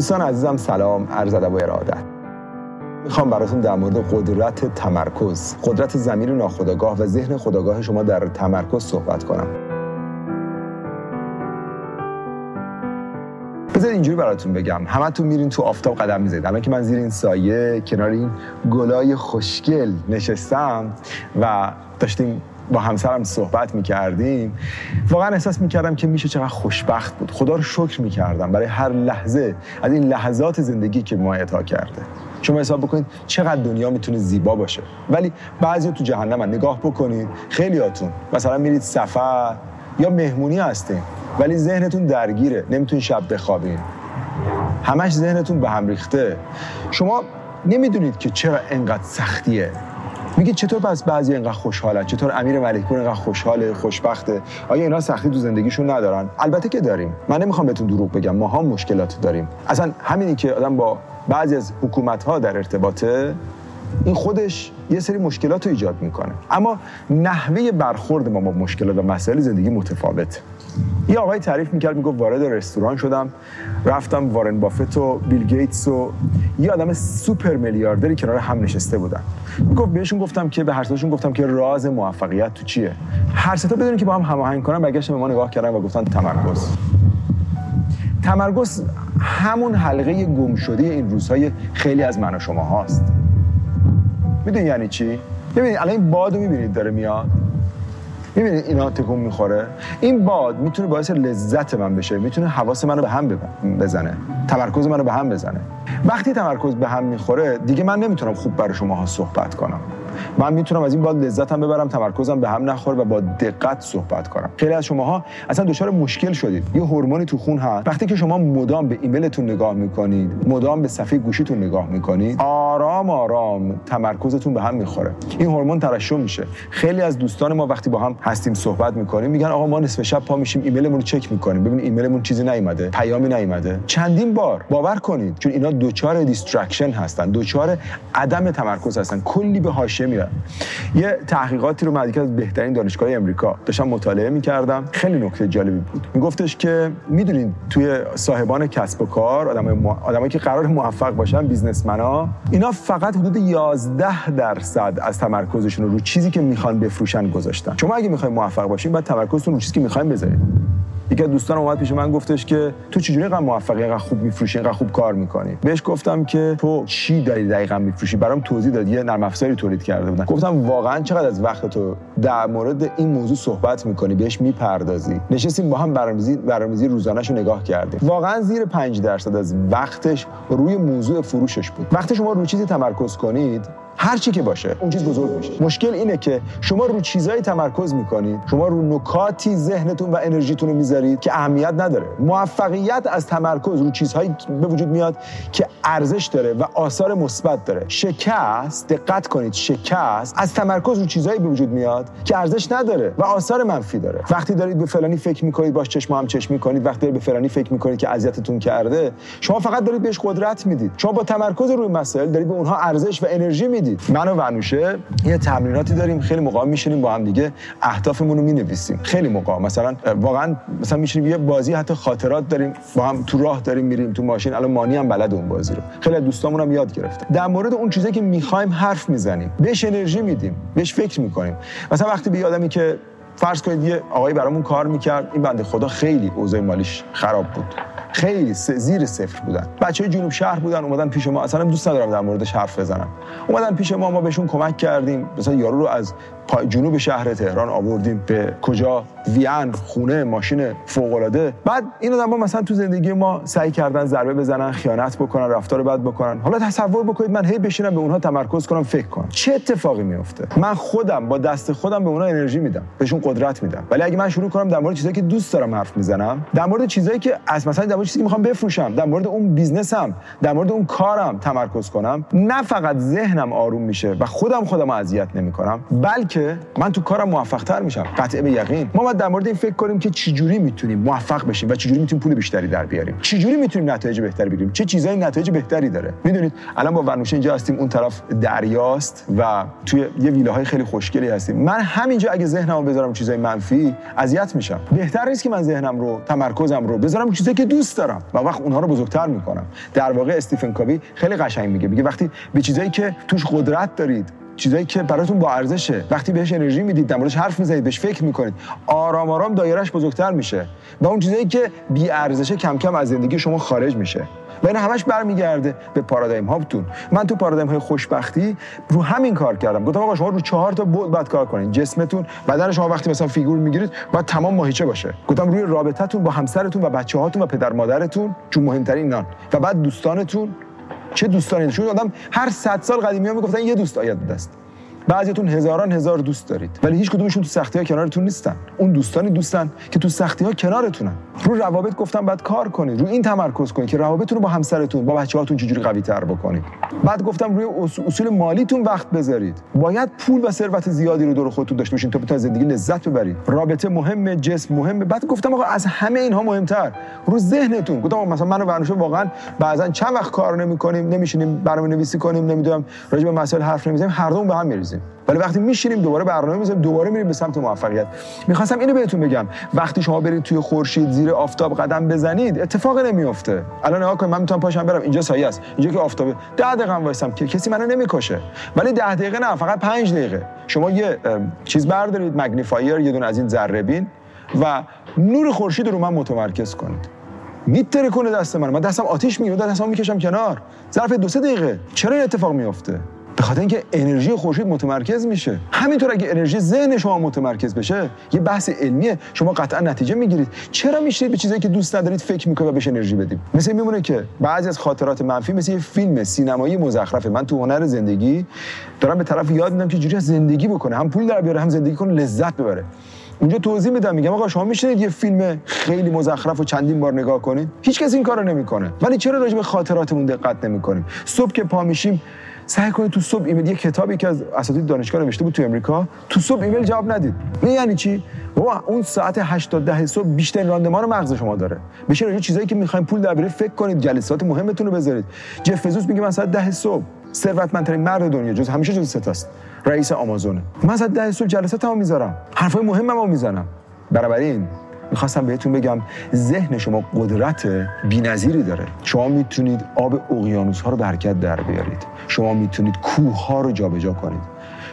دوستان عزیزم سلام. عرض ادب و ارادت می‌خوام براتون در مورد قدرت تمرکز قدرت زمین ناخودآگاه و ذهن خودآگاه شما در تمرکز صحبت کنم. بذارید اینجوری براتون بگم. همتون میرین تو آفتاب قدم می‌زنید. الان که من زیر این سایه کنار این گلای خوشگل نشستم و داشتیم با همسرم صحبت می‌کردیم. واقعا احساس می‌کردم که میشه چقدر خوشبخت بود. خدا رو شکر می‌کردم برای هر لحظه از این لحظات زندگی که ما کرده. شما حساب بکنید چقدر دنیا می‌تونه زیبا باشه. ولی بعضی تو جهنم نگاه بکنید خیلیاتون. مثلا میرید سفر یا مهمونی هستین ولی ذهنتون درگیره. نمی‌تونین شب بخوابین. همش ذهنتون به هم ریخته. شما نمی‌دونید که چرا انقدر سختیه. میگه چطور پس بعضی اینقدر خوشحالن؟ چطور امیر ملکپور اینقدر خوشحاله خوشبخته؟ آیا اینا سختی تو زندگیشون ندارن؟ البته که داریم. من نمی‌خوام بهتون دروغ بگم. ما هم مشکلات داریم. اصلا همینی که آدم با بعضی از حکومت ها در ارتباطه این خودش یه سری مشکلات رو ایجاد می‌کنه. اما نحوه برخورد ما با مشکلات و مسائل زندگی متفاوت یه آقای تعریف می‌کرد می‌گفت وارد رستوران شدم رفتم وارن بافت و بیل گیتس و یه آدم سوپر میلیاردری کنار هم نشسته بودن. می‌گفت بهشون گفتم که به هر گفتم که راز موفقیت تو چیه؟ هر ستا بدونین که با هم هماهنگ کنن برگشتن به ما نگاه کردن و گفتن تمرکز. تمرکز همون حلقه گم شده این روزهای خیلی از من و شما هاست. می‌دونی یعنی چی؟ ببینید الان این بادو می‌بینید داره میاد. می‌بینید اینا تکون می‌خوره؟ این باد می‌تونه باعث لذت من بشه می‌تونه حواس منو به هم بزنه تمرکز منو به هم بزنه. وقتی تمرکز به هم می‌خوره دیگه من نمی‌تونم خوب برای شما صحبت کنم. من می‌تونم از این باد لذتم ببرم تمرکزم به هم نخوره و با دقت صحبت کنم. خیلی از شماها اصلا دچار مشکل شدید. یه هورمونی تو خون هست. وقتی که شما مدام به ایمیلتون نگاه می‌کنید مدام به صفحه گوشیتون نگاه می‌کنید آرام آرام تمرکزتون به هم می‌خوره. این هورمون ترشح میشه. خیلی از دوستان ما وقتی با هم هستیم صحبت می‌کنیم میگن آقا ما نصف شب پا میشیم ایمیلمون رو چک می‌کنیم. ببین ایمیلمون چیزی نیومده پیامی نیومده. چندین بار باور کنید چون اینا دچار distraction هستن دچار عدم تمرکز هستن. کلی به حاشیه میرن یه تحقیقاتی رو من از بهترین دانشگاه امریکا داشتم مطالعه می‌کردم. خیلی نکته جالبی بود. میگفتش که می‌دونید توی صاحبان کسب و کار آدمای آدمایی که قرار موفق باشن بیزنسمنا اینا فقط حدود 11 درصد از تمرکزشون رو چیزی که می‌خوان بفروشن گذاشتن. شما اگه می‌خواین موفق باشین باید تمرکزتون رو چیزی که می‌خواین بذارید. یکی از دوستان اومد پیش من گفتش که تو چجوری اینقدر موفقی اینقدر خوب میفروشی اینقدر خوب کار می‌کنی؟ بهش گفتم که تو چی داری دقیقا میفروشی؟ برام توضیح داد یه نرم افزاری تولید کرده بودن. گفتم واقعا چقدر از وقت تو در مورد این موضوع صحبت می‌کنی؟ بهش می‌پردازی. نشستیم با هم برنامه‌ریزی برنامه‌ریزی روزانه‌شو نگاه کردیم. واقعا زیر 5 درصد از وقتش روی موضوع فروشش بود. وقتی شما روی چیزی تمرکز کنید هر چی که باشه. اون چیز بزرگ میشه. مشکل اینه که شما رو چیزایی تمرکز می‌کنید شما رو نکاتی ذهنتون و انرژیتون رو می‌ذارید که اهمیت نداره. موفقیت از تمرکز رو چیزهایی به وجود میاد که ارزش داره و آثار مثبت داره. شکست دقت کنید شکست از تمرکز رو چیزهایی به وجود میاد که ارزش نداره و آثار منفی داره. وقتی دارید به فلانی فکر می‌کنید باش چشم هم چشم می‌کنید. وقتی دارید به فلانی فکر می‌کنید که اذیتتون کرده شما فقط دارید بهش قدرت می‌دید. شما با تمرکز روی مسائل دارید به اونها ارزش و انرژی می‌دید. من و ونوشه یه تمریناتی داریم خیلی موقع میشینیم با هم دیگه. اهدافمون رو می‌نویسیم. خیلی موقع مثلا واقعا مثلا میشینیم یه بازی حتی خاطرات داریم با هم تو راه داریم میریم تو ماشین. الان مانی هم بلد اون بازی رو. خیلی از دوستامون هم یاد گرفته در مورد اون چیزایی که می‌خوایم حرف می‌زنیم. بهش انرژی میدیم. بهش فکر می‌کنیم. مثلا وقتی به آدمی که فرض کنید یه آقایی برامون کار می‌کرد این بنده خدا خیلی اوضاع مالیش خراب بود. خیلی زیر صفر بودن. بچه جنوب شهر بودن اومدن پیش ما. اصلا دوست ندارم در موردش حرف بزنم. اومدن پیش ما ما بهشون کمک کردیم. مثلا یارو رو از جنوب شهر تهران آوردیم به کجا؟ وین خونه ماشین فوق العاده بعد این آدم‌ها مثلا تو زندگی ما سعی کردن ضربه بزنن خیانت بکنن رفتار بد بکنن. حالا تصور بکنید من هی بشینم به اونها تمرکز کنم فکر کنم. چه اتفاقی میفته من خودم با دست خودم به اونها انرژی میدم بهشون قدرت میدم. ولی اگه من شروع کنم در مورد چیزایی که دوست دارم حرف می‌زنم در مورد چیزایی که از مثلا در مورد چیزی که می‌خوام بفروشم در مورد اون بیزنسم در مورد اون کارم تمرکز کنم نه فقط ذهنم آروم میشه و خودم خودم اذیت نمی‌کنم بلکه من تو کارم موفق تر میشم. قطعه به یقین. ما باید در مورد این فکر کنیم که چجوری می‌تونیم موفق بشیم و چجوری می‌تونیم پول بیشتری در بیاریم. چجوری می‌تونیم نتایج بهتری بگیریم؟ چه چیزایی نتایج بهتری داره؟ می‌دونید الان با ورنوشه اینجا هستیم اون طرف دریاست و توی یه ویلاهای خیلی خوشگلی هستیم. من همینجا اگه ذهنمو بذارم چیزای منفی اذیت میشم. بهتر نیست که من ذهنم رو تمرکزم رو بذارم چیزایی که دوست دارم و وقت اونها رو بزرگتر می‌کنم. در واقع استیفن کاوی خیلی قشنگ میگه. میگه وقتی به چیزایی که توش قدرت دارید چیزایی که براتون با ارزشه. وقتی بهش انرژی می‌دید در موردش حرف می‌زنید بهش فکر می‌کنید آرام آرام دایرش بزرگتر میشه. و اون چیزایی که بی ارزشه کم کم از زندگی شما خارج میشه. و این همش برمیگرده به پارادایم هاتون من تو پارادایم های خوشبختی رو همین کار کردم. گفتم آقا شما رو چهار تا بود بعد کار کنید جسمتون بدن شما وقتی مثلا فیگور می‌گیرید باید تمام ماهیچه باشه. گفتم روی رابطتون با همسرتون و بچه هاتون و پدر مادرتون چون مهمترین نان و بعد دوستانتون چه دوستانی چون آدم هر صد سال قدیمی ها می‌گفتن یه دوست آید دست. بعضیتون هزاران هزار دوست دارید ولی هیچ کدومشون تو سختی ها کنارتون نیستن. اون دوستانی دوستن که تو سختی ها کنارتونن. رو روابط گفتم بعد کار کنید رو این تمرکز کنید که روابطتون رو با همسرتون با بچه‌هاتون چجوری قوی تر بکنید. بعد گفتم روی اصول مالیتون وقت بذارید. باید پول و ثروت زیادی رو دور خودتون داشته باشین تا بتونید زندگی لذت ببرید. رابطه مهمه جسم مهمه. بعد گفتم آقا از همه اینها مهمتر. رو ذهنتون. گفتم مثلا من و واقعا بعضا چند وقت کار نمی‌کنیم نمیشینیم برنامه نویسی کنیم نمی‌دونم راجع به مسائل حرف نمی‌زنیم هر دوم به هم میریزیم. ولی وقتی میشینیم دوباره برنامه می‌ذاریم دوباره میریم به سمت موفقیت. می‌خواستم اینو بهتون بگم. وقتی شما برید توی خورشید زیر آفتاب قدم بزنید اتفاق نمیفته الان نگاه کنید من می‌تونم پاشم برم. اینجا سایه است. اینجا که آفتابه 10 دقیقه وایسم که کسی منو نمی‌کشه. ولی 10 دقیقه نه فقط 5 دقیقه. شما یه چیز بردارید مگنیفایر یه دونه از این ذره بین و نور خورشید رو من متمرکز کنید. میتره کنه دست من. من دستم آتیش می‌گیره دستم می‌کشم کنار. ظرف دو سه دقیقه. چرا این اتفاق میفته به خاطر اینکه انرژی خورشید متمرکز میشه. همینطور اگه انرژی ذهن شما متمرکز بشه یه بحث علمیه. شما قطعا نتیجه می‌گیرید. چرا میشید به چیزایی که دوست ندارید فکر می‌کنید و بهش انرژی بدید؟ مثل میمونه که بعضی از خاطرات منفی مثل یه فیلم سینمایی مزخرفه. من تو هنر زندگی دارم به طرف یاد میدم که جوری از زندگی بکنه. هم پول در بیاره هم زندگی کنه لذت ببره. اونجا توضیح میدم میگم آقا شما میشینید یه فیلم خیلی مزخرف و چندین بار نگاه کنید. هیچ کس این کارو نمی‌کنه. ولی چرا راجع به خاطراتمون دقت نمی‌کنیم؟ صبح که پا میشیم سعی کنید تو صبح ایمیل یه کتابی که از اساتید دانشگاه نوشته بود تو امریکا تو صبح ایمیل جواب ندید. این یعنی چی؟ بابا اون ساعت 8 تا 10 صبح بیشتر راندمان مغز شما داره. بشه راجع چیزایی که می‌خواین پول در فکر کنید جلسات مهمتون رو بذارید. جف بزوس میگه من ساعت 10 صبح ثروتمندترین مرد دنیا جز همیشه جز ستاست رئیس آمازونه. من ساعت 10 صبح جلساتمو می‌ذارم. حرفای مهممو می‌زنم. بنابراین می‌خواستم بهتون بگم ذهن شما قدرت بی‌نظیری داره. شما می‌تونید آب اقیانوس ها رو به حرکت در بیارید. شما می‌تونید کوه ها رو جابجا کنید.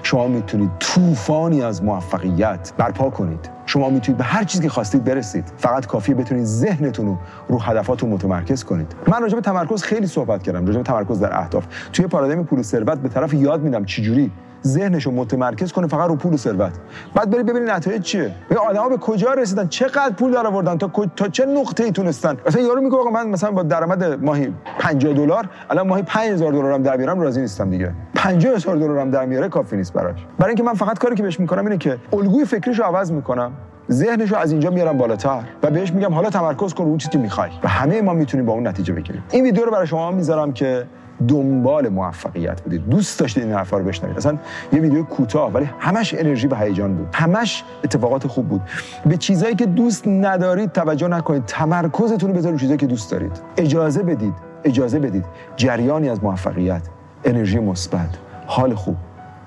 شما می‌تونید طوفانی از موفقیت برپا کنید. شما می‌تونید به هر چیزی که خواستید برسید. فقط کافیه بتونید ذهنتون رو رو هدفاتون متمرکز کنید. من راجع به تمرکز خیلی صحبت کردم راجع به تمرکز در اهداف. توی پارادایم پول ثروت به طرف یاد میدم چجوری ذهنشو متمرکز کنه فقط رو پول و ثروت. بعد بری ببینید نتایج چیه. به آدما به کجا رسیدن؟ چقدر پول در آوردن تا تا چه نقطه ای تونستن؟ مثلا یارو میگه آقا من مثلا با درآمد ماهی 50 دلار الان ماهی 5000 دلار هم در بیارم راضی نیستم دیگه. 50000 دلار هم در میاره کافی نیست براش. برای اینکه من فقط کاری که بهش می‌کنم اینه که الگوی فکریشو عوض می‌کنم ذهنشو از اینجا میارم بالاتر و بهش میگم حالا تمرکز کن رو اون چیزی که می‌خوای. و همه ما می‌تونیم با اون نتیجه بگیریم. این ویدیو رو برای شما می‌ذارم که دنبال موفقیت بودید دوست داشتید این حرفا رو بشنوید اصلا یه ویدیو کوتاه ولی همش انرژی و هیجان بود. همش اتفاقات خوب بود. به چیزایی که دوست ندارید توجه نکنید. تمرکزتون رو بذارید رو چیزایی که دوست دارید. اجازه بدید. اجازه بدید. جریانی از موفقیت انرژی مثبت حال خوب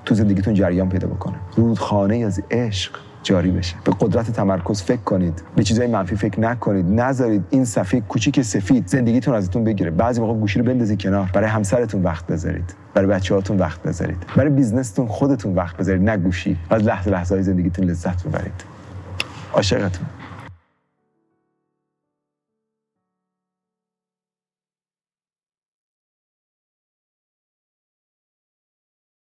تو زندگیتون جریان پیدا بکنه. رودخانه از عشق. جاری بشه. به قدرت تمرکز فکر کنید. به چیزای منفی فکر نکنید. نذارید این صفحه کوچیک سفید زندگیتون ازتون بگیره. بعضی موقع گوشی رو بندازید کنار. برای همسرتون وقت بذارید. برای بچه‌هاتون وقت بذارید. برای بیزنستون خودتون وقت بذارید. نه گوشی. از لحظه لحظه های زندگیتون لذت ببرید. عاشقتون.